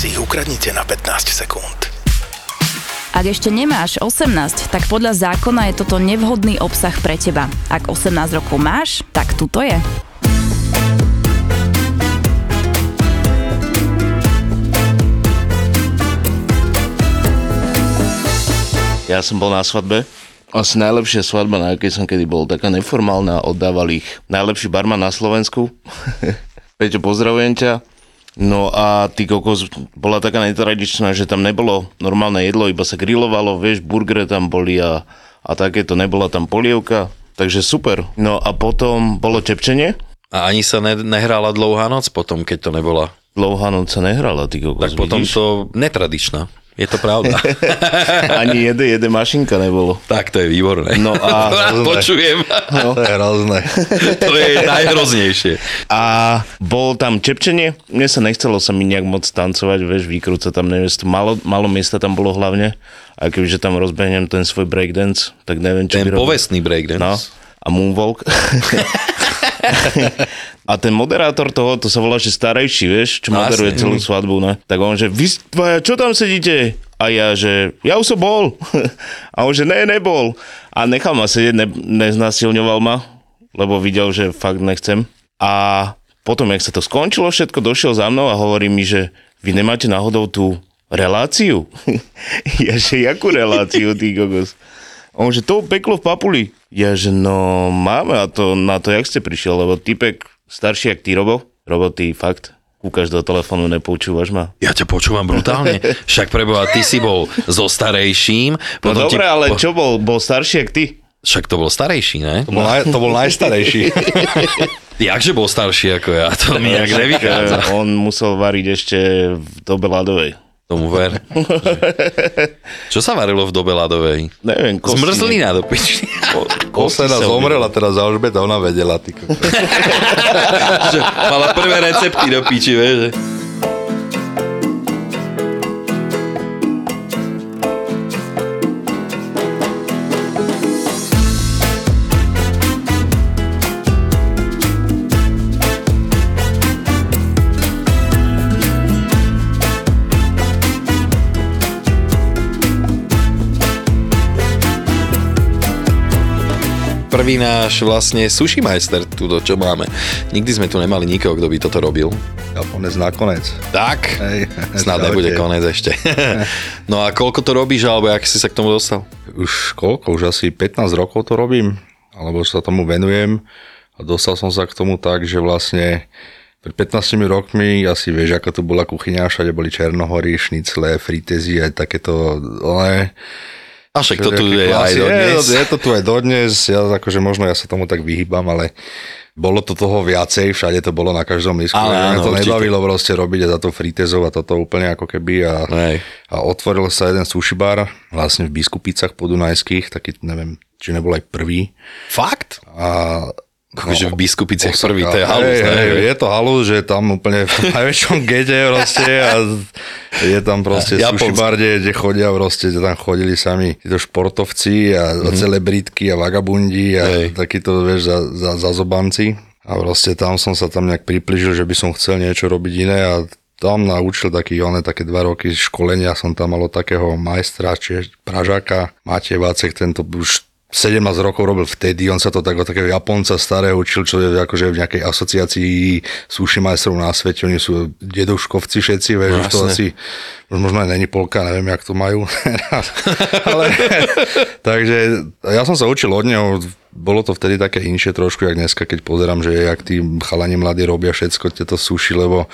si ich ukradnite na 15 sekúnd. Ak ešte nemáš 18, tak podľa zákona je toto nevhodný obsah pre teba. Ak 18 rokov máš, tak tuto je. Ja som bol na svadbe. Asi najlepšia svadba, na akej som kedy bol. Taká neformálna, oddával ich najlepší barman na Slovensku. Peťo, pozdravujem ťa. No a ty kokos bola taká netradičná, že tam nebolo normálne jedlo, iba sa grilovalo, vieš, burgery tam boli a, a takéto, nebola tam polievka, takže super. No a potom bolo čepčenie. A ani sa ne, nehrala dlouhá noc potom, keď to nebola. Dlouhá noc sa nehrala, ty kokos, Tak potom vidíš? to netradičná. Je to pravda. Ani jede, jede mašinka nebolo. tak to je výborné. No a- počujem. No. To je hrozné. to je najhroznejšie. A bol tam čepčenie, mne sa nechcelo sa mi nejak moc tancovať, vieš, vykrúcať tam neviestu, malo, malo miesta tam bolo hlavne, a kebyže tam rozbehnem ten svoj breakdance, tak neviem, čo Ten by robil. povestný breakdance. No, a moonwalk. a ten moderátor toho, to sa volá, že starejší, vieš, čo No, moderuje jasne. celú svadbu, ne? Tak on, že vy, dvaja, čo tam sedíte? A ja, že ja už som bol. a on, že ne, nebol. A nechal ma sedieť, ne, neznasilňoval ma, lebo videl, že fakt nechcem. A potom, jak sa to skončilo všetko, došiel za mnou a hovorí mi, že vy nemáte náhodou tú reláciu? ja, že jakú reláciu, ty kokos? A on, že to peklo v papuli. Ja, že no máme a to na to, jak ste prišiel, lebo typek starší jak ty, Robo, Robo, ty fakt kúkaš do telefónu, nepoučúvaš ma. Ja ťa počúvam brutálne. Však preboha, ty si bol so starejším. No potom ti- dobre, ale čo bol? Bol starší jak ty? Však to bol starejší, ne? To bol, naj, to bol najstarejší. Jakže bol starší ako ja? To mi nejak nevychádza. Eh, On musel variť ešte v dobe ľadovej. Tomu ver. Čo sa varilo v dobe ľadovej? Neviem, kosti. Zmrzlina do piči. Posledná sa zomrela teraz za Alžbeta, ona vedela. Ty. Mala prvé recepty do piči, vieš. Prvý náš vlastne sushi majster tu, čo máme. Nikdy sme tu nemali nikoho, kto by toto robil. Japonec nakoniec. Tak, Hej, snad nebude konec ešte. no a koľko to robíš, alebo jak si sa k tomu dostal? Už koľko? Už asi 15 rokov to robím, alebo sa tomu venujem. A dostal som sa k tomu tak, že vlastne pred 15 rokmi asi vieš, ako tu bola kuchyňa, všade boli černohory, šnicle, fritezy takéto, ale A však to tu je aj dodnes. Je, je to tu aj dodnes, ja akože možno ja sa tomu tak vyhýbam, ale bolo to toho viacej, všade to bolo na každom lístku. Ale áno, to určite. nebavilo proste robiť a za to fritezov a toto úplne ako keby a, Hej. a otvoril sa jeden sushi bar vlastne v Biskupicach podunajských, taký neviem, či nebol aj prvý. Fakt? A Akože v biskupiciach prvý, to je halus, hej, hej, je to halus, že tam úplne v najväčšom gete proste a je tam proste Japonsko. sushi bar, kde, chodia proste, kde tam chodili sami títo športovci a mm-hmm. celebritky a vagabundi a Hej. takíto, vieš, za, za, zazobanci. A proste tam som sa tam nejak približil, že by som chcel niečo robiť iné a tam naučil taký, one, také dva roky školenia som tam mal od takého majstra, čiže Pražáka, Matej Vácek, tento už 17 rokov robil vtedy, on sa to tak od takého Japonca starého učil, čo je akože v nejakej asociácii sushi majstrov na svete, oni sú deduškovci všetci, vieš, No, už to asi, možno aj není polka, neviem, jak to majú. Ale, takže ja som sa učil od neho, bolo to vtedy také inšie trošku, jak dneska, keď pozerám, že jak tí chalani mladí robia všetko tieto suši, lebo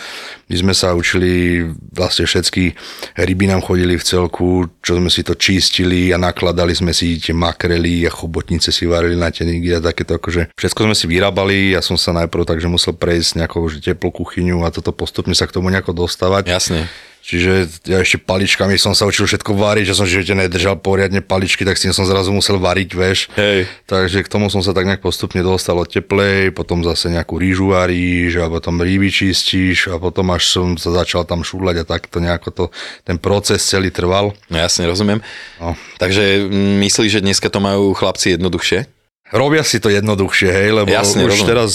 my sme sa učili, vlastne všetky ryby nám chodili v celku, čo sme si to čistili a nakladali sme si tie makrely a chobotnice si varili na tenigy a takéto akože všetko sme si vyrábali, ja som sa najprv takže musel prejsť nejakou že teplú kuchyňu a toto postupne sa k tomu nejako dostávať. Jasne. Čiže ja ešte paličkami som sa učil všetko variť, že som v živote nedržal poriadne paličky, tak s tým som zrazu musel variť, vieš. Hej. Takže k tomu som sa tak nejak postupne dostal od teplej, potom zase nejakú rýžu varíš a potom ryby čistíš a potom až som sa začal tam šúľať a takto nejako to, ten proces celý trval. No, jasne, rozumiem. No. Takže myslíš, že dneska to majú chlapci jednoduchšie? Robia si to jednoduchšie, hej, lebo Jasne, už rozumiem. teraz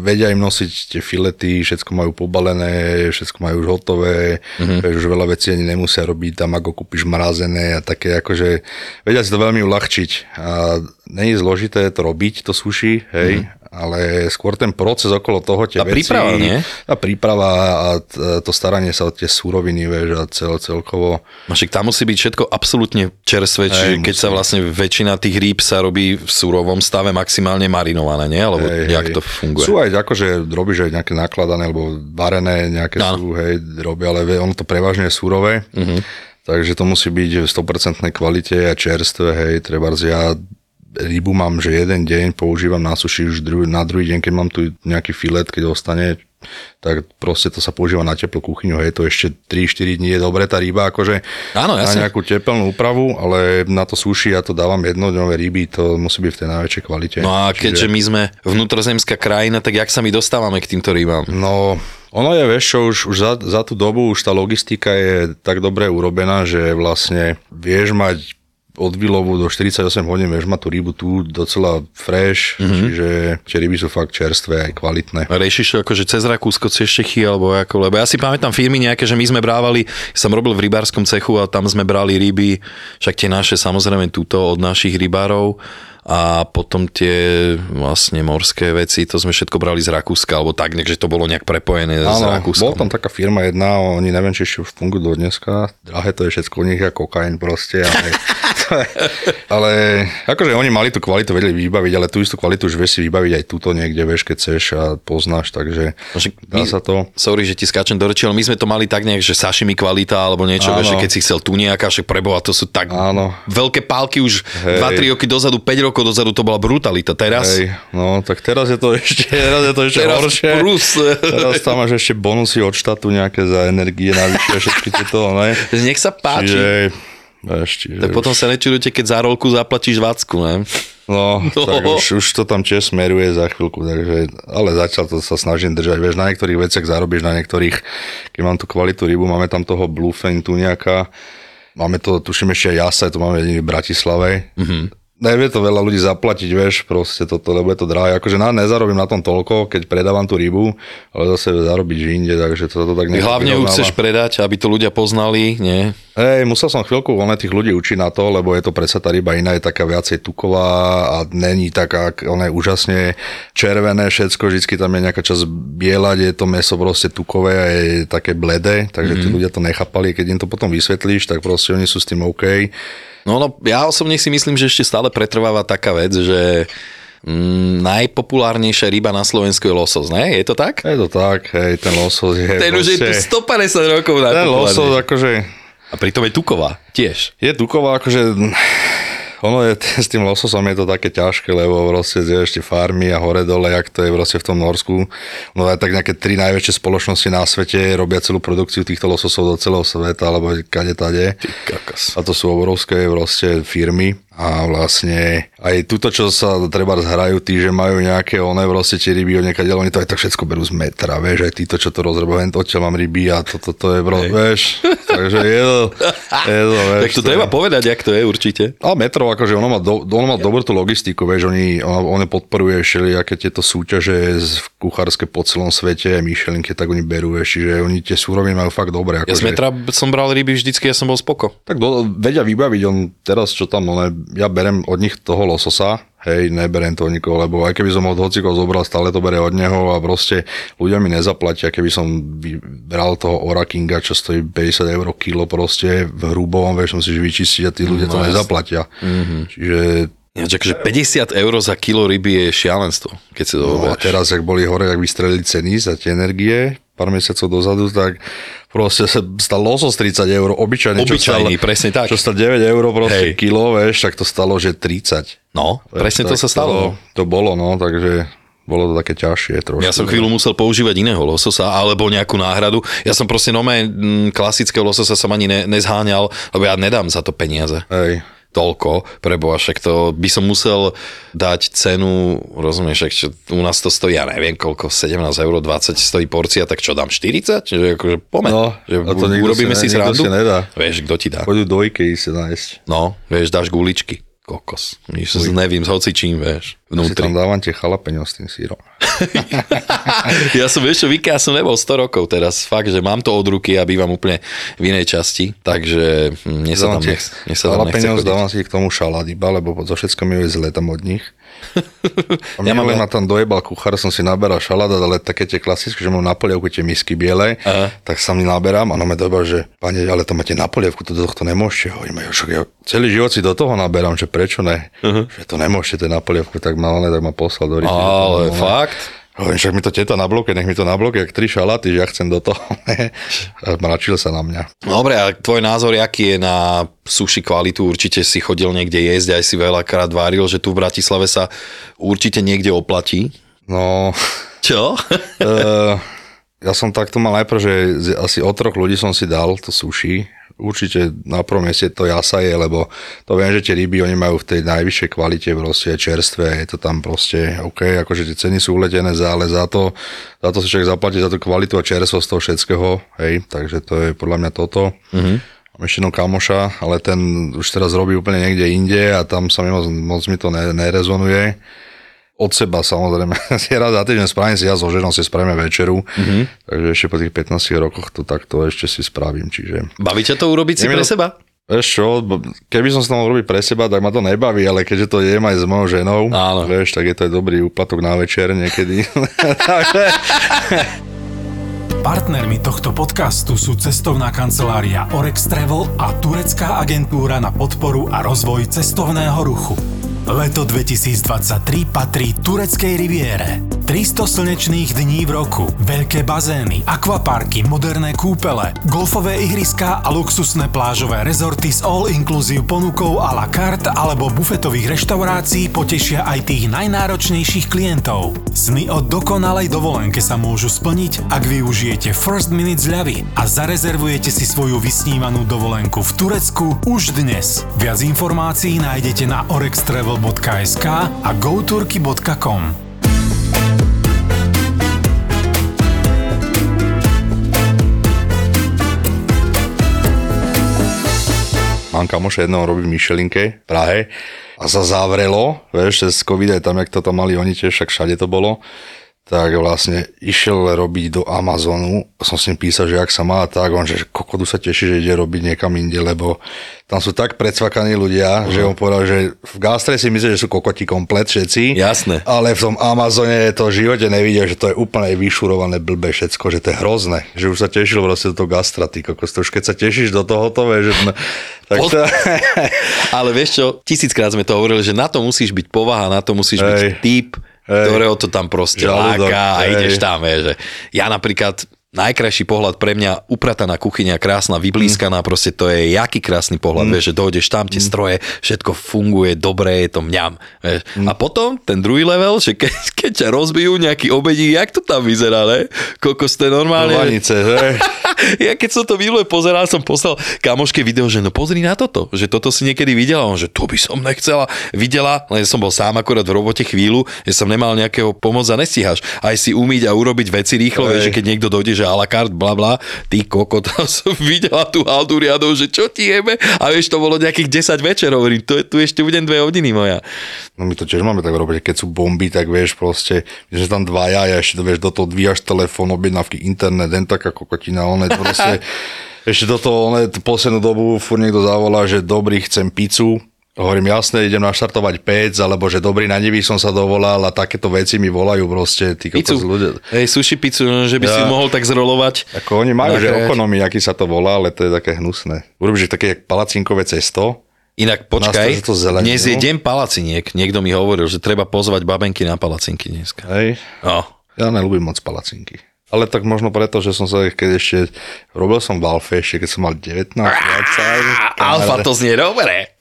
vedia im nosiť tie filety, všetko majú pobalené, všetko majú už hotové, mm-hmm. už veľa vecí ani nemusia robiť, tam ako kúpiš mrazené a také akože vedia si to veľmi uľahčiť a je zložité to robiť, to sushi, hej, mm-hmm. Ale skôr ten proces okolo toho, tie Tá veci, príprava, nie? Tá príprava a to staranie sa o tie súroviny, vieš, a cel, celkovo. No však tam musí byť všetko absolútne čerstvé, čiže Hej, keď musí. sa vlastne väčšina tých rýb sa robí v surovom stave maximálne marinované, nie? Alebo Hej, jak hej. to funguje? Sú aj akože robíš aj nejaké nakladané alebo varené nejaké Áno. sú, hej, robia, ale ono to prevažne je surové. Mhm. Takže to musí byť v 100% kvalite a čerstvé, hej, treba ja rybu mám, že jeden deň používam na suši už druhý, na druhý deň, keď mám tu nejaký filet, keď ostane, tak proste to sa používa na teplú kuchyňu, hej, to ešte 3-4 dní je dobre tá ryba, akože Áno, na nejakú tepelnú úpravu, ale na to suši ja to dávam jednodňové ryby, to musí byť v tej najväčšej kvalite. No a keďže my sme vnútrozemská krajina, tak jak sa my dostávame k týmto rybám? No, ono je, vieš čo, už, už za, za tú dobu už tá logistika je tak dobre urobená, že vlastne vieš mať od výlovu do 48 hodín vieš mať tú rybu tu docela fresh, mm-hmm. čiže tie ryby sú fakt čerstvé aj kvalitné. Riešiš to akože cez Rakúsko, cez Čechy, alebo ako, lebo ja si pamätám firmy nejaké, že my sme brávali, som robil v rybárskom cechu a tam sme brali ryby, však tie naše samozrejme túto od našich rybárov a potom tie vlastne morské veci, to sme všetko brali z Rakúska, alebo tak, že to bolo nejak prepojené s Áno, Rakúskom. bola tam taká firma jedna, oni neviem, či ešte už fungujú do dneska, drahé to je všetko u nich ako kokain proste, ale, ale akože oni mali tú kvalitu, vedeli vybaviť, ale tú istú kvalitu už vieš si vybaviť aj túto niekde, vieš, keď chceš a poznáš, takže No dá sa to. Sorry, že ti skáčem do reči, ale my sme to mali tak nejak, že sashimi kvalita alebo niečo, vieš, keď si chcel tu nejaká, však preboha, to sú tak Áno. veľké pálky už Hej. 2-3 roky dozadu, 5 rokov dozadu, to bola brutalita. Teraz, Hej, no tak teraz je to ešte, teraz je to ešte teraz horšie. plus. Teraz tam máš ešte bonusy od štátu nejaké za energie navyše všetky tieto, ne? Nech sa páči. Čiže, čiže Tak potom sa nečudujte, keď za rolku zaplatíš vacku, ne? No, No. tak už, už to tam tiež smeruje za chvíľku, takže, ale zatiaľ to sa snažím držať, vieš, na niektorých veciach zarobíš, na niektorých, keď mám tú kvalitu rybu, máme tam toho bluefin tu nejaká, máme to, tuším ešte aj jasa, to máme v Bratislave, mm-hmm. Nevie to veľa ľudí zaplatiť, vieš, proste toto, lebo je to drahé. Akože na, nezarobím na tom toľko, keď predávam tú rybu, ale zase zarobiť inde, takže to, to tak nejak hlavne ju chceš predať, aby to ľudia poznali, nie? Hej, musel som chvíľku voľne tých ľudí učiť na to, lebo je to predsa tá ryba iná, je taká viacej tuková a není taká, ona je úžasne červené všetko, vždycky tam je nejaká časť bielať, je to meso proste tukové a je také bledé, takže mm-hmm. tí ľudia to nechápali, keď im to potom vysvetlíš, tak proste oni sú s tým OK. No, no ja osobne si myslím, že ešte stále pretrváva taká vec, že mm, najpopulárnejšia ryba na Slovensku je losos, ne? Je to tak? Je to tak, hej, ten losos je Ten už je tu proste- 150 rokov Ten losos akože A pritom je tuková, tiež. je tuková, akože ono je, s tým lososom je to také ťažké, lebo proste zješ tie farmy a hore dole, jak to je proste v tom Norsku. No aj tak nejaké tri najväčšie spoločnosti na svete robia celú produkciu týchto lososov do celého sveta, alebo kade tade. A to sú obrovské proste firmy a vlastne aj túto, čo sa treba zhrajú tí, že majú nejaké one proste tie ryby od niekadeľ, oni to aj tak všetko berú z metra, vieš, aj títo, čo to rozrobujú, hen odtiaľ mám ryby a toto to, to je, bro, vieš, takže je to, je to, vieš, Tak to treba povedať, jak to je určite. ale Metro, akože ono má, do, ono má dobrú tú logistiku, vieš, oni, ono, ono podporuje všelijaké tieto súťaže z kuchárske po celom svete, aj Michelinke, tak oni berú, vieš, čiže oni tie súroviny majú fakt dobre. Ja Akože, z metra som bral ryby vždycky, ja som bol spoko. tak do, vedia vybaviť, on teraz čo tam, one, ja berem od nich toho lososa, hej, neberem to od nikoho, lebo aj keby som od hocikoho zobral, stále to bere od neho a proste ľudia mi nezaplatia, keby som bral toho Ora Kinga, čo stojí 50 eur kilo proste v hrubovom, vieš, musíš vyčistiť a tí ľudia to jasne. nezaplatia. Mm-hmm. Čiže Ináč, akože 50 eur za kilo ryby je šialenstvo, keď si to No a teraz, ak boli hore, ak vystrelili ceny za tie energie, pár mesiacov dozadu, tak proste sa stal losos 30 eur, obyčajný, Obyčajný, čo stal, presne tak. Čo stal 9 eur proste Hej. kilo, vieš, tak to stalo, že 30. No, presne to Tak sa stalo. To, to bolo, no, takže bolo to také ťažšie trošku. Ja som chvíľu musel používať iného lososa alebo nejakú náhradu. Ja som proste nové klasického lososa som ani ne, nezháňal, lebo ja nedám za to peniaze. Hej. Toľko, preboha, však to by som musel dať cenu, rozumieš, však čo, u nás to stojí, ja neviem koľko, 17 eur, 20 stojí porcia, tak čo dám, 40? Že akože pomeň, No, že to urobíme si si, ne- nikto srandu. si nedá. Vieš, kto ti dá? Pôjdu do Ikei si nájsť. No, vieš, dáš guličky. Kokos. Nič, nevím, s hocičím, vieš, Si vnútri. tam dávam tie chalapeňo s tým sírom. ja som, čo, Vika, ja som nebol 100 rokov teraz, fakt, že mám to od ruky a bývam úplne v inej časti, takže hm, mne sa tam, nech, mne sa tam nechce dávam si k tomu šalát iba, lebo zo všetko mi je zle tam od nich. A Ja mám- ma tam dojebal kuchár, som si naberal šalát, ale také tie klasické, že mám na polievku tie misky biele, Aha. tak sa mi naberám a no me dojebal, že pane, ale to máte na polievku, to do tohto nemôžete. Hovorím, ja, ja celý život si do toho naberám, že prečo ne? Že to nemôžete, to na polievku, tak ma, ale, tak ma poslal do ryti. Ale No, fakt? Hovorím, však mi to teta nablokuje, nech mi to nablokuje, jak tri šaláty, že ja chcem do toho. mračil sa na mňa. Dobre, a tvoj názor, aký je na sushi kvalitu? Určite si chodil niekde jesť, aj si veľakrát váril, že tu v Bratislave sa určite niekde oplatí. No, Čo? Uh, ja som takto mal najprv, že asi o troch ľudí som si dal to sushi. Určite na prvom mieste to jasa je, lebo to viem, že tie ryby oni majú v tej najvyššej kvalite proste čerstvé, je to tam proste OK, akože tie ceny sú uletené, za, ale za to, za to si však zaplatí za tú kvalitu a čerstvosť toho všetkého, hej, takže to je podľa mňa toto. Mm-hmm. Jedného kamoša, ale ten už teraz robí úplne niekde inde a tam sa mi moc, moc mi to ne, nerezonuje od seba samozrejme. Si raz za týždeň spravím si ja so ženou si spravíme večeru, mm-hmm. takže ešte po tých 15 rokoch to takto ešte si spravím, čiže... Baví ťa to urobiť si pre to- seba? Vieš čo, keby som sa to mal robiť pre seba, tak ma to nebaví, ale keďže to jem aj s mojou ženou, Áno. vieš, tak je to aj dobrý úplatok na večer niekedy. Partnermi tohto podcastu sú cestovná kancelária Orex Travel a turecká agentúra na podporu a rozvoj cestovného ruchu. Leto 2023 patrí tureckej riviére. 300 slnečných dní v roku, veľké bazény, akvaparky, moderné kúpele, golfové ihriská a luxusné plážové rezorty s all-inclusive ponukou a la carte alebo bufetových reštaurácií potešia aj tých najnáročnejších klientov. Sny o dokonalej dovolenke sa môžu splniť, ak využijete First Minute zľavy a zarezervujete si svoju vysnívanú dovolenku v Turecku už dnes. Viac informácií nájdete na orextravel.sk a goturky.com. mám kamoša jedného robí v Michelinke v Prahe. A sa zavrelo, vieš, cez COVID aj tam, jak to tam mali oni tiež, však všade to bolo, tak vlastne išiel robiť do Amazonu, som s ním písal, že ak sa má tak, on že kokodu sa teší, že ide robiť niekam inde, lebo tam sú tak predsvakaní ľudia, uh-huh. že on povedal, že v gastre si myslí, že sú kokoti komplet všetci, Jasné. ale v tom Amazone to v živote nevidel, že to je úplne vyšurované blbé všetko, že to je hrozné, že už sa tešil proste do toho gastra, ty kokos, to už keď sa tešíš do tohoto, vieš, že... Tak to... Ale vieš čo, tisíckrát sme to hovorili, že na to musíš byť povaha, na to musíš byť Hej. typ, Ktorého to tam proste Žalúdok, láka a ideš tam, vieš. Že ja napríklad najkrajší pohľad pre mňa, uprataná kuchyňa, krásna, vyblískaná, proste to je jaký krásny pohľad, mm. vieš, že dojdeš tam, tie stroje, všetko funguje, dobre, je to mňam, vieš. A potom ten druhý level, že keď, keď ťa rozbijú nejaký obedík, jak to tam vyzerá, ne? Kokos, to je normálne. Vanice, že? ja keď som to minule pozeral, som poslal kamoške video, že no pozri na toto, že toto si niekedy videla, on, že to by som nechcela, videla, len som bol sám akorát v robote chvíľu, že som nemal nejakého pomoc a nestíhaš. Aj si umyť a urobiť veci rýchlo, vieš, že keď niekto dojde, že a la carte, bla bla, ty kokot, a som videla tú haldu riadov, že čo ti jebe, a vieš, to bolo nejakých 10 večerov, hovorím, to, tu ešte budem dve hodiny moja. No my to tiež máme tak robiť, keď sú bomby, tak vieš proste, že tam dvaja a ešte vieš, do toho dvíjaš telefón, objednávky, internet, len taká kokotina, on proste, ešte do toho, on poslednú dobu furt niekto zavolá, že dobrý, chcem pizzu, Hovorím, jasne, idem naštartovať pec, alebo že dobrý, na nevý som sa dovolal a takéto veci mi volajú proste, kokos Pizzu, ľudia. hej, sushi pizzu, no, že by si Ja. mohol tak zrolovať. Ako oni majú, že Nakrájať. okonomy, aký sa to volá, ale to je také hnusné. Urobíš také palacinkové cesto, Inak počkaj, že to zeleninu. dnes je deň palaciniek. Niekto mi hovoril, že treba pozvať babenky na palacinky dneska. Hej. No. Ja neľúbim moc palacinky. Ale tak možno preto, že som sa, keď ešte, robil som v Alfe ešte, keď som mal 19, 20. Alfa to znie dobre.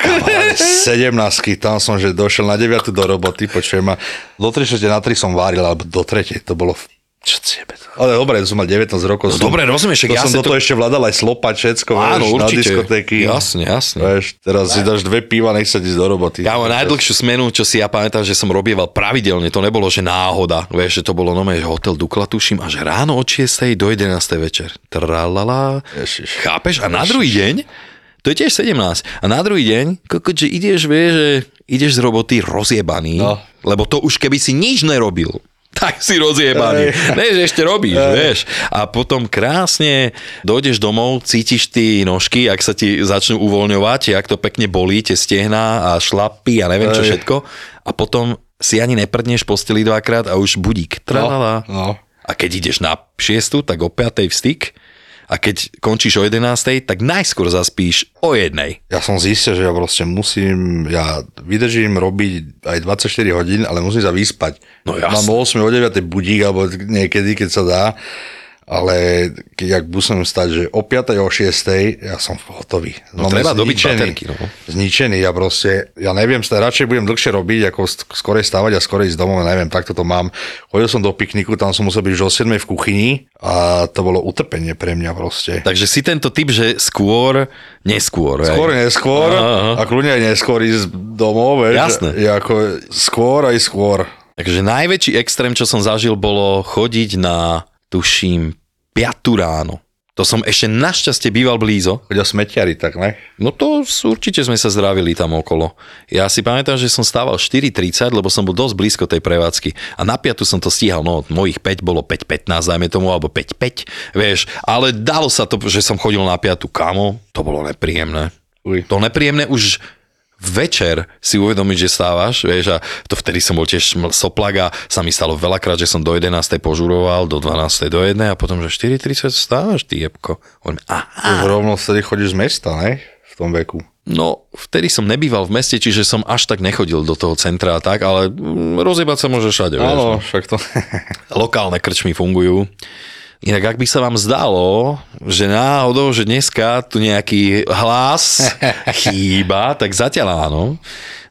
17, tam som, že došiel na 9 do roboty, počujem ma, do 3 na 3 som váril, alebo do 3, to bolo v čo ciebe to? Ale dobre, som mal 19 rokov. No som, dobre, rozumieš, to ja som do to- ešte vládal aj slopať všetko, Áno, vieš, na určite. diskotéky. Jasne, jasne. Vieš, teraz si dáš dve piva, nech sa ísť do roboty. Ja mám najdlhšiu smenu, čo si ja pamätám, že som robieval pravidelne, to nebolo, že náhoda, vieš, že to bolo nové, že hotel Dukla, tuším, a že ráno od 6. do 11. večer. Tralala. Ježiš. Chápeš? A na druhý deň, to je tiež 17, a na druhý deň, kokot, že ideš, vieš, že ideš z roboty rozjebaný, No. lebo to už keby si nič nerobil, tak si rozjebaný. Ne, že ešte robíš, vieš. A potom krásne dojdeš domov, cítiš ty nožky, ak sa ti začnú uvoľňovať, jak to pekne bolí, tie stehná a šlapy a neviem čo Ej. všetko. A potom si ani neprdneš v posteli dvakrát a už budík. Tralala. No. A keď ideš na 6, tak o 5 vstyk. A keď končíš o 11, tak najskôr zaspíš o jednej. Ja som zistil, že ja proste musím, ja vydržím robiť aj 24 hodín, ale musím sa vyspať. No jasné. Mám o 8, o 9 budík, alebo niekedy, keď sa dá. Ale keď ak musím stať, že o 5. o 6. ja som hotový. No, treba dobiť baterky, no. Zničený, ja proste, ja neviem, radšej budem dlhšie robiť, ako sk- skorej stávať a skorej ísť domov, neviem, takto to mám. Chodil som do pikniku, tam som musel byť už o 7 v kuchyni a to bolo utrpenie pre mňa proste. Takže si tento typ, že skôr, neskôr. Skôr, neskôr Aha, aha. a kľudne aj neskôr ísť domov, vieš. Jasné. Je ako skôr aj skôr. Takže najväčší extrém, čo som zažil, bolo chodiť na, tuším, 5 ráno. To som ešte našťastie býval blízo. Chodia smetiari, tak ne? No to určite sme sa zdravili tam okolo. Ja si pamätám, že som stával 4.30, lebo som bol dosť blízko tej prevádzky. A na 5 som to stíhal, no mojich 5 bolo 5.15, dajme tomu, alebo 5.5, vieš. Ale dalo sa to, že som chodil na 5 kamo, to bolo nepríjemné. Uj. To nepríjemné už večer si uvedomiť, že stávaš, vieš, a to vtedy som bol tiež soplak a sa mi stalo veľakrát, že som do 11. požuroval, do 12. do 1. a potom, že 4.30 stávaš, ty jebko. Hovorím, aha, rovno vtedy chodíš z mesta, ne? V tom veku. No, vtedy som nebýval v meste, čiže som až tak nechodil do toho centra a tak, ale mm, rozjebať sa môže všade. Áno, no. však to... Lokálne krčmy fungujú. Inak ak by sa vám zdalo, že náhodou, že dneska tu nejaký hlas chýba, tak zatiaľ áno.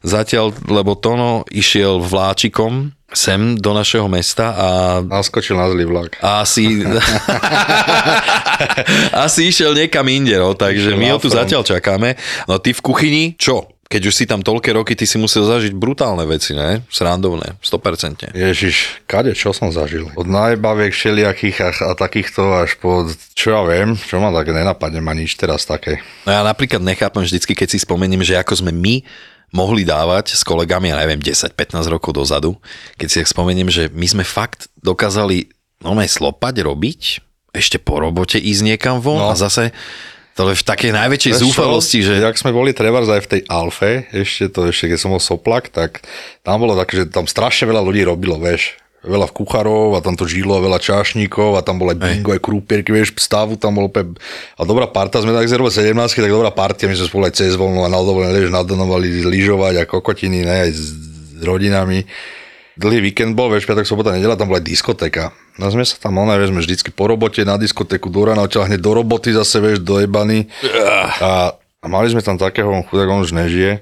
Zatiaľ, lebo Tono išiel vláčikom sem do našeho mesta a Naskočil na zlý vlak. asi, asi išiel niekam inde, no, takže my ho tu zatiaľ čakáme. No ty v kuchyni, čo? Keď už si tam toľké roky, ty si musel zažiť brutálne veci, ne? Srandovné, 100%. Ježiš, kade, čo som zažil? Od najbaviek všelijakých a, a takýchto až po, čo ja viem, čo ma tak nenapadne ma nič teraz také. No ja napríklad nechápem vždycky, keď si spomeniem, že ako sme my mohli dávať s kolegami, ja neviem, 10-15 rokov dozadu, keď si tak spomeniem, že my sme fakt dokázali no slopať, robiť, ešte po robote ísť niekam von No. a zase to je v takej najväčšej Vieš čo? zúfalosti, že Jak sme boli trebárs aj v tej Alfe, ešte to ešte keď som bol soplak, tak tam bolo také, že tam strašne veľa ľudí robilo, vieš. Veľa kuchárov a tam to žilo, veľa čášnikov a tam bol aj bingo, aj krúpierky, vieš, stavu tam bolo pe... A dobrá parta, sme tak zrovna 17, tak dobrá partia, my sme spolu aj cez voľno a na dovolené, vieš, nadonovali lyžovať a kokotiny, ne, aj s rodinami. Dlhý víkend bol, vieš, piatok, sobota, nedela, tam bola aj diskotéka. No sme sa tam, ono, vieš, sme vždycky po robote na diskotéku do rána, odtiaľ hneď do roboty zase, vieš, dojebaný. A, a mali sme tam takého, on chudák, on už nežije,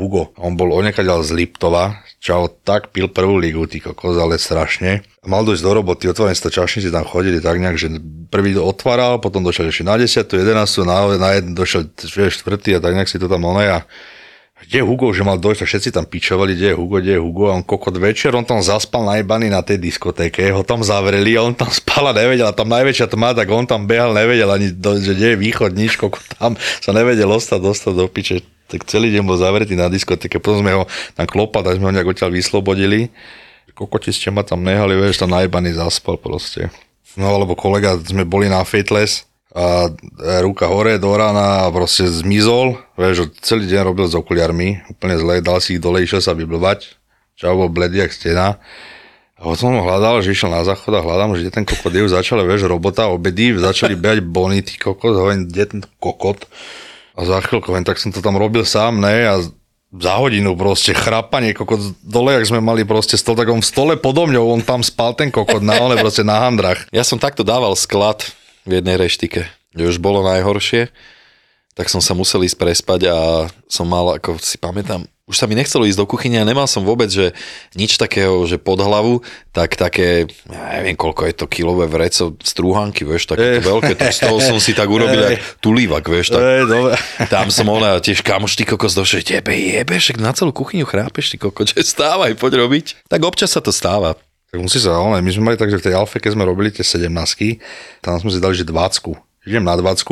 Hugo. On bol onekaďal z Liptova, čo tak pil prvú ligu, ty kokos, ale strašne. Mal dojsť do roboty, otvorené sa čašníci tam chodili tak nejak, že prvý otváral, potom došiel ešte na 10, 11, na, na jeden došiel vieš, a tak nejak si to tam ono a kde je Hugo, že mal dojsť, a všetci tam pičovali, kde je Hugo, kde je Hugo? A on kokot večer, on tam zaspal najbaný na tej diskotéke, ho tam zavreli a on tam spal a nevedel, a tam najväčšia tma, tak on tam behal, nevedel ani, že kde je východ, nič, kokot tam sa nevedel ostať, dostať do piče, tak celý deň bol zavretý na diskotéke, potom sme ho tam klopali, tak sme ho nejak odtiaľ vyslobodili, kokoti ste ma tam nehali, vieš, tam najbaný zaspal proste. No alebo kolega, sme boli na Fateless, a e, ruka hore do rána a proste zmizol, vieš, celý deň robil s okuliarmi, úplne zle, dal si ich dole, išiel sa vyblbať, čo bol bledý jak stena. A potom ho hľadal, že išiel na záchod a hľadám, že ten kokot je, začala, vieš, robota, obedy, začali behať bonity kokot, hovorím, kde ten kokot. A za chvíľku, len tak som to tam robil sám, ne, a za hodinu proste chrapanie, kokot dole, jak sme mali proste stol, tak on v stole podo mňou, on tam spal ten kokot na ole, proste na handrach. Ja som takto dával sklad v jednej reštike, už bolo najhoršie, tak som sa musel ísť prespať a som mal, ako si pamätám, už sa mi nechcelo ísť do kuchyne a nemal som vôbec, že nič takého, že pod hlavu, tak také, ja neviem koľko je to kilové vreco strúhanky, vieš, také veľké, to z toho som si tak urobil, jak tulívak, vieš, tak Ej, tam som ona tiež kamoš, ty kokos došli, tebe jebe, však na celú kuchyňu chrápeš, ty kokos, že stávaj, poď robiť. Tak občas sa to stáva. Tak musí sa, ale my sme mali tak, že v tej alfe, keď sme robili tie 17 tam sme si dali, že 20 Idem na 20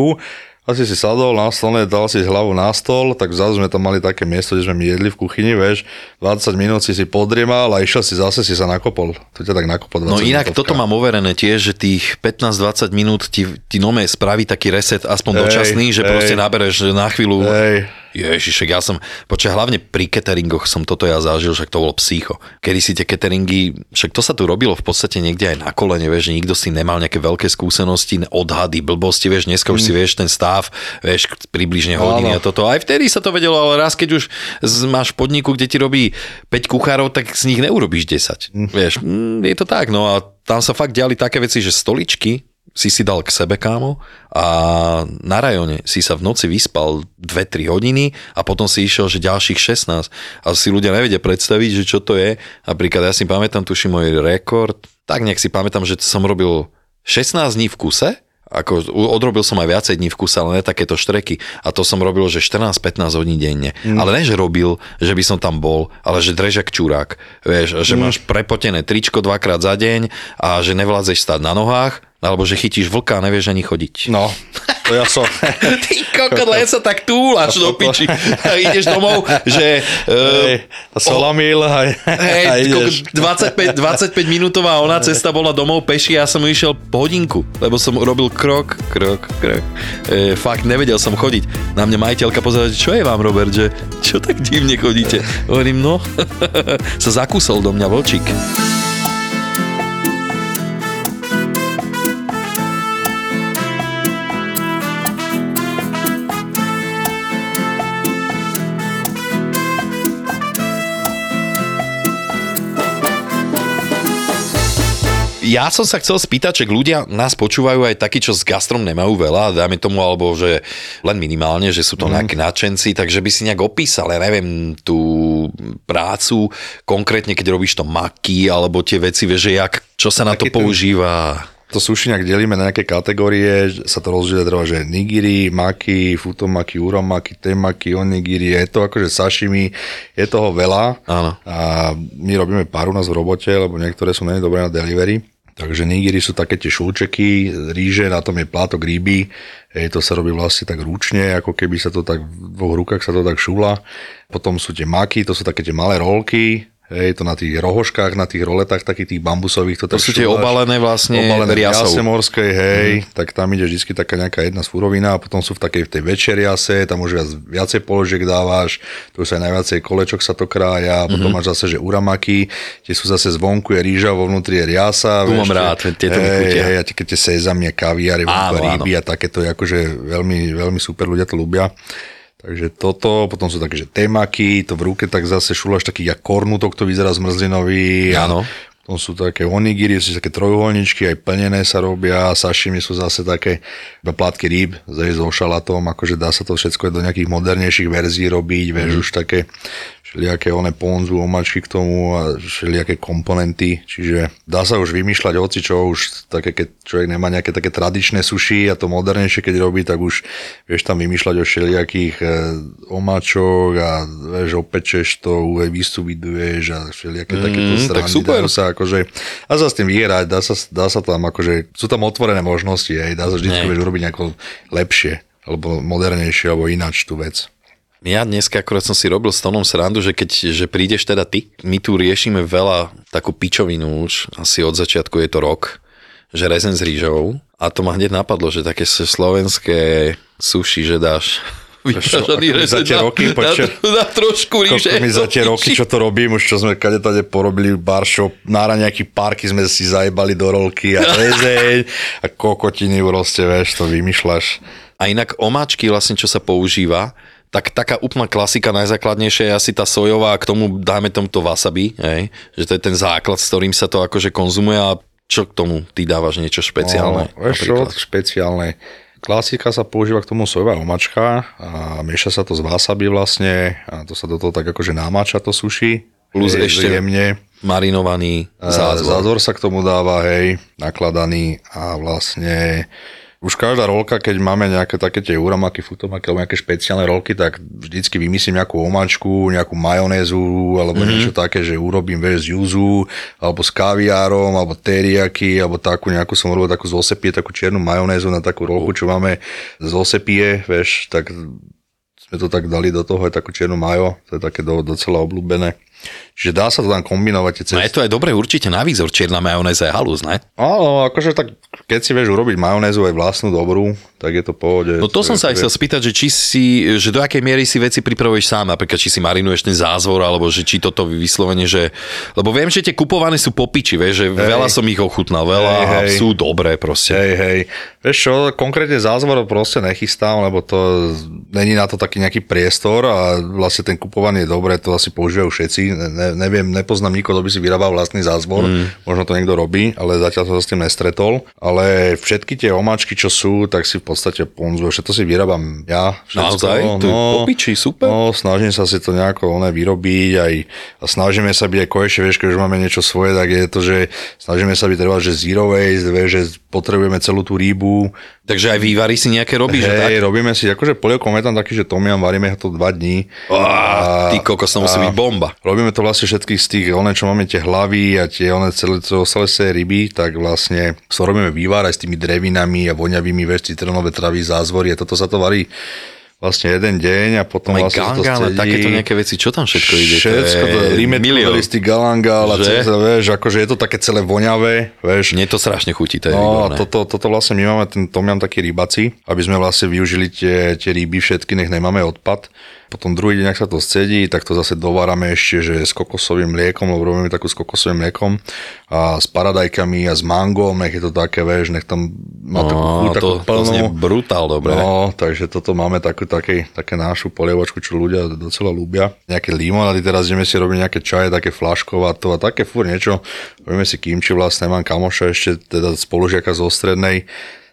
a si si sadol na stole, dal si hlavu na stol, tak zase sme tam mali také miesto, kde sme my jedli v kuchyni, vieš, 20 minút si si podriemal a išiel si zase si sa nakopol. To ťa tak nakopol 20 No inak minútovka. toto mám overené tiež, že tých 15-20 minút ti, ti nome spraví taký reset, aspoň Hej, dočasný, že hej. proste nabereš na chvíľu. Hej, Ježišek, ja som, počkaj, hlavne pri cateringoch som toto ja zažil, však to bolo psycho. Kedy si tie cateringy, však to sa tu robilo v podstate niekde aj na kolene, vieš, nikto si nemal nejaké veľké skúsenosti, odhady, blbosti, vieš, dneska už si vieš ten stav, vieš, približne hodiny a toto. Aj vtedy sa to vedelo, ale raz, keď už máš podniku, kde ti robí 5 kuchárov, tak z nich neurobíš 10. Vieš, mm, je to tak, no a tam sa fakt diali také veci, že stoličky si si dal k sebe, kámo, a na rajone si sa v noci vyspal 2-3 hodiny a potom si išiel, že ďalších 16. A si ľudia nevedia predstaviť, že čo to je. Napríklad ja si pamätám, tuším môj rekord, tak nejak si pamätám, že som robil 16 dní v kuse, ako odrobil som aj viacej dní v kuse, ale ne takéto štreky. A to som robil, že 14-15 hodín denne. Mm. Ale ne, že robil, že by som tam bol, ale že drežak čurák. Vieš, že mm. máš prepotené tričko dvakrát za deň a že nevládzeš stať na nohách, alebo že chytíš vlka a nevieš ani chodiť. no, to ja som. Ty kokot, len sa tak túlaš do piči. A ideš domov, že... Uh, Hej, a solamil a, a Hej, kokot, 25, 25 minútová ona cesta bola domov peši a ja som išiel po hodinku, lebo som robil krok, krok, krok. E, fakt, nevedel som chodiť. Na mňa majiteľka pozerala, čo je vám, Robert, že čo tak divne chodíte? Hovorím, no, sa zakúsol do mňa vlčík. Ja som sa chcel spýtať, že ľudia nás počúvajú aj takí, čo s gastrom nemajú veľa, dajme tomu, alebo že len minimálne, že sú to mm. nejakí nadšenci, takže by si nejak opísal, ja neviem, tú prácu, konkrétne keď robíš to maky, alebo tie veci, vieš, že jak, čo sa na to používa. To sushi nejak delíme na nejaké kategórie, sa to rozdieluje treba, že nigiri, maki, futomaki, uramaki, temaki, onigiri, je to akože sashimi, je toho veľa. Áno. A my robíme pár u nás v robote, lebo niektoré sú není dobré na delivery. Takže nigiri sú také tie šulčeky, ríže, na tom je plátok ryby, hej, to sa robí vlastne tak ručne, ako keby sa to tak v dvoch rukách sa to tak šula. Potom sú tie maky, to sú také tie malé rolky, hej, to na tých rohoškách, na tých roletách, takých tých bambusových. To, To sú tie obalené vlastne obalené riasou. riase morskej, hej, mm. tak tam ide vždy taká nejaká jedna surovina a potom sú v takej v tej väčšej riase, tam už viac, viacej položiek dávaš, tu sa aj najviacej kolečok sa to krája, a potom mm-hmm. máš zase, že uramaki, tie sú zase zvonku je rýža, vo vnútri je riasa. Tu vieš, mám rád, tieto hej, a tie, sezamie, kaviare, Áno, ryby a takéto, je akože veľmi, veľmi super, ľudia to ľúbia. Takže toto, potom sú také, že temaky, to v ruke tak zase šuláš taký jak kornutok, to vyzerá zmrzlinový. Áno. Potom sú také onigiri, sú také trojuholničky, aj plnené sa robia, sashimi sú zase také iba plátky rýb, zase so šalatom, akože dá sa to všetko do nejakých modernejších verzií robiť, vieš, Mhm. už také všelijaké one ponzu, omačky k tomu a všelijaké komponenty, čiže dá sa už vymýšľať hoci čo, už také, keď človek nemá nejaké také tradičné suši a to modernejšie keď robí, tak už vieš tam vymýšľať o všelijakých e, omačok a vieš, opečeš to, vysubiduješ a všelijaké mm, takéto tak srandy. super. Dajú sa akože, dá sa s tým vyhrať, dá sa, dá sa tam akože, sú tam otvorené možnosti, hej, dá sa vždy urobiť nejako lepšie, alebo modernejšie, alebo ináč tú vec. Ja dneska akurát som si robil s Tonom srandu, že keď že prídeš teda ty, my tu riešime veľa takú pičovinu už, asi od začiatku je to rok, že rezen s rýžou a to ma hneď napadlo, že také slovenské suši, že dáš vypražaný mi za tie roky, na, počkaj. na, trošku ríže. Mi za tie roky, čo to robím, už čo sme kade tade porobili baršo, nára nejaký parky sme si zajebali do rolky a rezeň a kokotiny proste, vieš, to vymýšľaš. A inak omáčky vlastne, čo sa používa, tak taká úplná klasika, najzákladnejšia je asi tá sojová a k tomu dáme tomuto wasabi, hej? že to je ten základ, s ktorým sa to akože konzumuje a čo k tomu ty dávaš niečo špeciálne? No, čo, špeciálne. Klasika sa používa k tomu sojová omačka a mieša sa to z wasabi vlastne a to sa do toho tak akože námača to suší. Plus Je- ešte jemne. marinovaný Zázvor. zázvor. Zázvor sa k tomu dáva, hej, nakladaný a vlastne už každá rolka, keď máme nejaké také tie uramaky, futomaky alebo nejaké špeciálne rolky, tak vždycky vymyslím nejakú omačku, nejakú majonézu alebo mm-hmm. niečo také, že urobím vieš, z juzu alebo s kaviárom alebo teriyaki alebo takú nejakú som urobil takú z osepie, takú čiernu majonézu na takú rolku, čo máme z osepie, vieš, tak sme to tak dali do toho, aj takú čiernu majo, to je také do, docela obľúbené. Čiže dá sa to tam kombinovať tie No je to aj dobre určite na výzor, čierna majonéza je halus, ne? Áno, akože tak, keď si vieš urobiť majonézu aj vlastnú dobrú, tak je to pohode. No to som sa aj chcel spýtať, že či si, že do akej miery si veci pripravuješ sám, napríklad či si marinuješ ten zázvor, alebo že či toto vyslovene, že... Lebo viem, že tie kupované sú popiči, vieš, že veľa som ich ochutnal, veľa Hej, a hej. sú dobré proste. Hej, hej. Vieš čo, konkrétne zázvor proste nechystám, lebo to není na to taký nejaký priestor a vlastne ten kupovaný je dobré, to asi používajú všetci. Ne, ne, neviem, nepoznám nikoho, kto by si vyrábal vlastný zázvor, mm. možno to niekto robí, ale zatiaľ som sa s tým nestretol. Ale všetky tie omáčky, čo sú, tak si v podstate ponzuje, všetko si vyrábam ja. Všetko, Naozaj? To je popiči, super. No, snažím sa si to nejako oné vyrobiť aj, a snažíme sa byť aj konečne, vieš, keď už máme niečo svoje, tak je to, že snažíme sa byť treba, že zero waste, vieš, že potrebujeme celú tú rýbu. Takže aj vývary si nejaké robíš, že tak? Hej, robíme si, akože polievkom je tam taký, že tomiam, varíme to dva dní. Á, ty kokos, to musí byť bomba. Robíme to vlastne všetky z tých, one, čo máme tie hlavy a tie one celé, celé, tej ryby, tak vlastne so robíme vývar aj s tými drevinami a voňavými, vieš, citrónové travy, zázvory a toto sa to varí vlastne jeden deň a potom Aj vlastne sa to gangán a scedí. takéto nejaké veci, čo tam všetko ide? Všetko, to je milión. limetkový galangál a celé, vieš, akože je to také celé voňavé, vieš. Mne to strašne chutí, to je No, výborné. toto, toto vlastne my máme ten tomiam taký rybaci, aby sme vlastne využili tie, tie ryby všetky, nech nemáme odpad. Potom druhý deň, ak sa to scedí, tak to zase dovárame ešte, že s kokosovým mliekom, lebo robíme takú s kokosovým mliekom a s paradajkami a s mangom, nech je to také, vieš, nech tam má takú No, takú to, to plnú. znie brutál dobre. No, takže toto máme takú, také, také našu polievočku, čo ľudia docela ľúbia. Nejaké limonady, teraz ideme si robiť nejaké čaje, také flaškovato a také fur niečo. Robíme si kimči vlastne, mám kamoša ešte, teda spolužiaka zo strednej,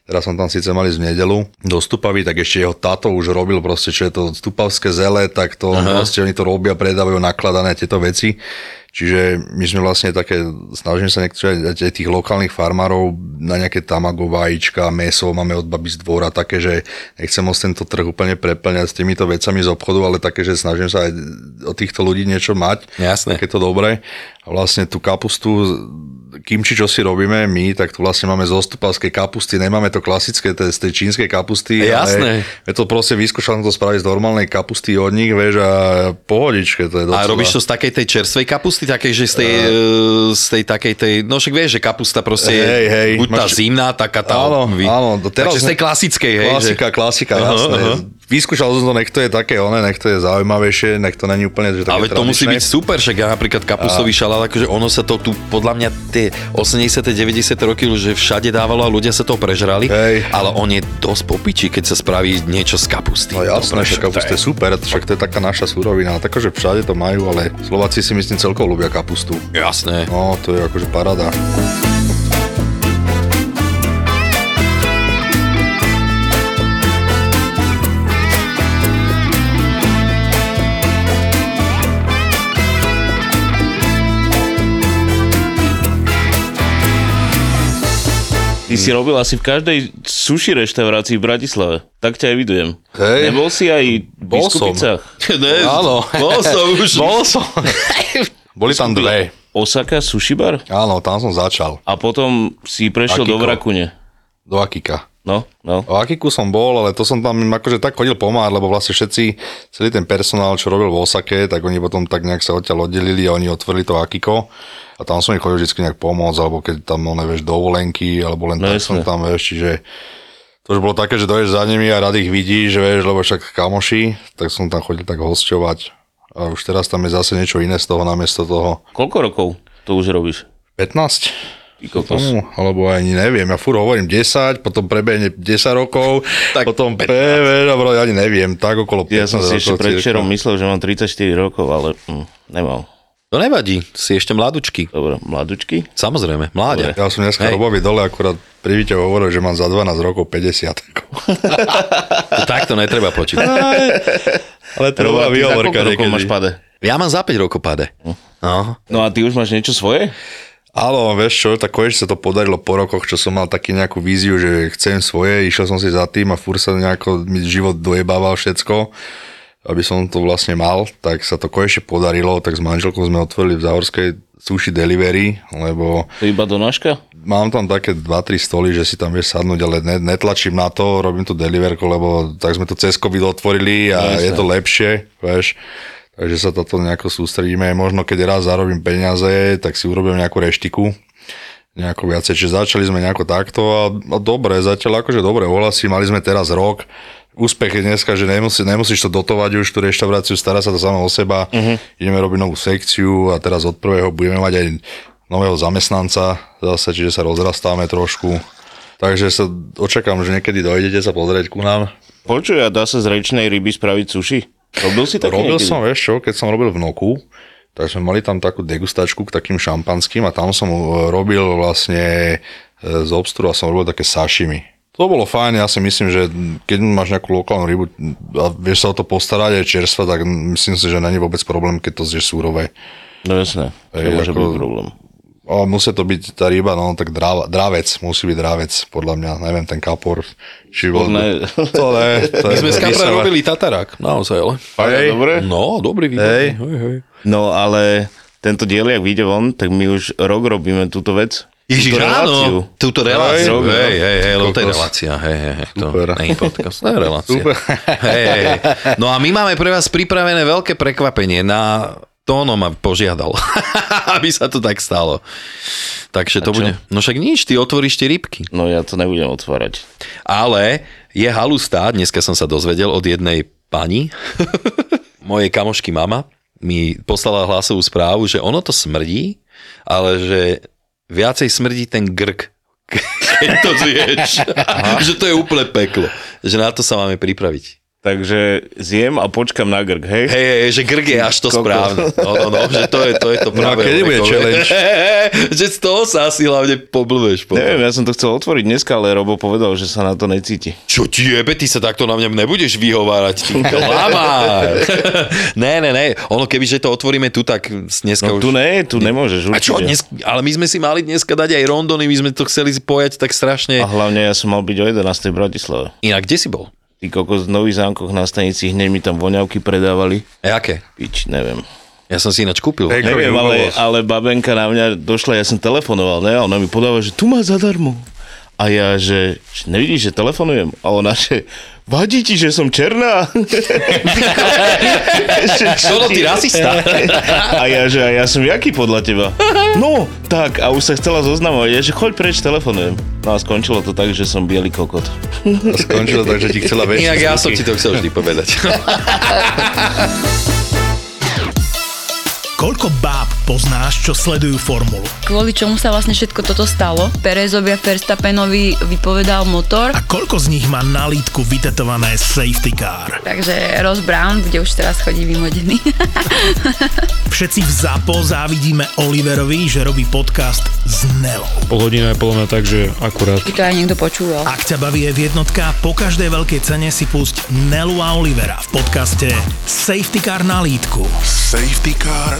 Teraz som tam síce mali z nedelu do Stupavy, tak ešte jeho táto už robil proste, čo je to stupavské zele, tak to proste oni to robia, predávajú nakladané tieto veci. Čiže my sme vlastne také, snažíme sa niektoré aj tých lokálnych farmárov na nejaké tamago, vajíčka, meso, máme od babi z dvora, také, že nechcem moc tento trh úplne preplňať s týmito vecami z obchodu, ale také, že snažím sa aj od týchto ľudí niečo mať. Jasné. Tak je to dobré. A vlastne tú kapustu, kimči, čo si robíme my, tak tu vlastne máme z ostupavskej kapusty, nemáme to klasické, to z tej čínskej kapusty. Jasné. Ale je to proste, vyskúšal som to spraviť z normálnej kapusty od nich, vieš, a pohodičke, to je docela... A robíš to z takej tej čerstvej kapusty, takej, že z tej, uh, z tej takej tej, no však vieš, že kapusta proste Hej, hej, buď tá máš- zimná, taká tá... Áno, vy- áno, teraz Takže z tej klasickej, hej. Klasika, že... klasika, Aha, jasné. aha. Vyskúšal som to, nech to je také, one, nech to je zaujímavejšie, nech to není úplne, že také Ale to musí byť super, však ja napríklad kapustový šalát, akože ono sa to tu, podľa mňa tie 80 90 roky, že všade dávalo a ľudia sa to prežrali, Hej. ale on je dosť popičí, keď sa spraví niečo z kapusty. No jasné, však kapusta je super, však to je taká naša surovina, takže všade to majú, ale Slováci si myslím celkovo ľúbia kapustu. Jasné. No, to je akože paráda. Ty si robil asi v každej sushi reštaurácii v Bratislave. Tak ťa evidujem. Hej. Nebol si aj v Bol som. Ne, Áno. Bol som už. Bol som. Boli tam dve. Osaka sushi bar? Áno, tam som začal. A potom si prešiel do Akiko. Vrakune. Do Akika. No, no. O Akiku som bol, ale to som tam akože tak chodil pomáhať, lebo vlastne všetci, celý ten personál, čo robil v Osake, tak oni potom tak nejak sa odtiaľ oddelili a oni otvorili to Akiko. A tam som im chodil vždy nejak pomôcť, alebo keď tam, no nevieš, dovolenky, alebo len No tak som jasné. tam, vieš, čiže To už bolo také, že dojdeš za nimi a rád ich vidíš, vieš, lebo však kamoši, tak som tam chodil tak hosťovať. A už teraz tam je zase niečo iné z toho namiesto toho. Koľko rokov to už robíš? 15? Kokos. Tomu, alebo ani neviem, ja furt hovorím 10, potom prebehne 10 rokov, Tak potom 15. PV, dobro, ja ani neviem, tak okolo 15 Ja som si ešte cirka. myslel, že mám 34 rokov, ale hm, nemal. To nevadí, si ešte mladučky. Dobre, mladučky? Samozrejme, mláďa. Ja som dneska. Robovi dole akurát pri Vite hovoril, že mám za 12 rokov 50. To takto netreba počítať. Ale to bola výhovorka máš pade? Ja mám za 5 rokov pade. No. No a ty už máš niečo svoje? Áno, vieš čo, tak konečne sa to podarilo po rokoch, čo som mal taký nejakú víziu, že chcem svoje, išiel som si za tým a fur sa nejako mi život dojebával všetko, aby som to vlastne mal, tak sa to konečne podarilo, tak s manželkou sme otvorili v Záhorskej sushi delivery, lebo To iba do náška? mám tam také 2-3 stoly, že si tam vieš sadnúť, ale ne, netlačím na to, robím tu deliverku, lebo tak sme to cez COVID otvorili a No, je to lepšie, vieš. Takže sa toto nejako sústredíme. Možno keď raz zarobím peniaze, tak si urobím nejakú reštiku nejako viacej. Čiže začali sme nejako takto a, a dobre, zatiaľ akože dobre ohlasy. Mali sme teraz rok. Úspech je dneska, že nemusí, nemusíš to dotovať už tú reštauráciu, stará sa to sama o seba. Uh-huh. Ideme robiť novú sekciu a teraz od prvého budeme mať aj nového zamestnanca zase, čiže sa rozrastáme trošku. Takže sa očakám, že niekedy dojdete sa pozrieť ku nám. Počuj, a dá sa z rečnej ryby spraviť suši? Robil si to Robil som, vieš čo, keď som robil v Noku, tak sme mali tam takú degustačku k takým šampanským a tam som e, robil vlastne e, z obstru a som robil také sashimi. To bolo fajn, ja si myslím, že keď máš nejakú lokálnu rybu a vieš sa o to postarať aj čerstva, tak myslím si, že není vôbec problém, keď to zješ súrové. No jasné, to môže ako- byť problém. Ale musí to byť tá ryba, no tak dráva, drávec, musí byť drávec, podľa mňa, neviem, ten kapor, či bol... ne. To ne, to My je sme z kapra robili tatarák, naozaj, ale. Hej. Dobre? No, dobrý výborný. Hej. Hej, hej. No ale tento diel, jak vyjde von, tak my už rok robíme túto vec. Ježiš, túto reláciu. áno, túto reláciu. Hej, Hej, hej, hej, lebo to je relácia. Hej, hej, hej, to Super. nie je podcast, to je relácia. Super. Hej, hej, hej. No a my máme pre vás pripravené veľké prekvapenie na Tóno ma požiadal, aby sa to tak stalo. Takže to bude... No však nič, ty otvoríš tie rybky. No ja to nebudem otvárať. Ale je halustá, dneska som sa dozvedel od jednej pani, mojej kamošky mama, mi poslala hlasovú správu, že ono to smrdí, ale že viacej smrdí ten grk, keď to zješ. že to je úplne peklo. Že na to sa máme pripraviť. Takže zjem a počkam na grk, hej? Hej, hej, že grk je až to Kokos. správne. No, no, no, že to je to, je to No a práve. kedy bude challenge? že z toho sa asi hlavne poblbeš. potom. Neviem, ja som to chcel otvoriť dneska, ale Robo povedal, že sa na to necíti. Čo ti jebe, ty sa takto na mňa nebudeš vyhovárať, ty klamár. ne, ne, ne, ono keby, že to otvoríme tu, tak dneska No už... tu ne, tu nemôžeš A čo určite. dnes, ale my sme si mali dneska dať aj rondony, my sme to chceli pojať tak strašne. A hlavne ja som mal byť o 11. v Bratislave. Inak, kde si bol? Ty kokos v Nových zámkoch na stanici hneď mi tam voňavky predávali. A aké? Pič, neviem. Ja som si ináč kúpil. Hej, Neviem, ale, ale babenka na mňa došla, ja som telefonoval, ne? A ona mi podáva, že tu má zadarmo. A ja, že, že nevidíš, že telefonujem? A ona, že vadí ti, že som černá? Čo Čo, ty rasista? A ja, že a ja som jaký podľa teba? No, tak, a už sa chcela zoznamovať, ja, že choď preč, telefonujem. No a skončilo to tak, že som biely kokot. A skončilo tak, že ti chcela väčšie Inak ja som ti to chcel vždy povedať. Koľko báb poznáš, čo sledujú formulu? kvôli čomu sa vlastne všetko toto stalo. Perezovi a Verstappenovi vypovedal motor, A koľko z nich má na lítku vytetované safety car? takže Ross Brown bude už teraz chodí vymodený. Všetci v ZAPO závidíme Oliverovi, že robí podcast s Nelou. Pol hodina je podľa tak, že akurát. By to aj niekto počúval. Ak ťa baví v jednotka, po každej veľkej cene si pusť Nelu a Olivera v podcaste Safety Car na lítku. Safety car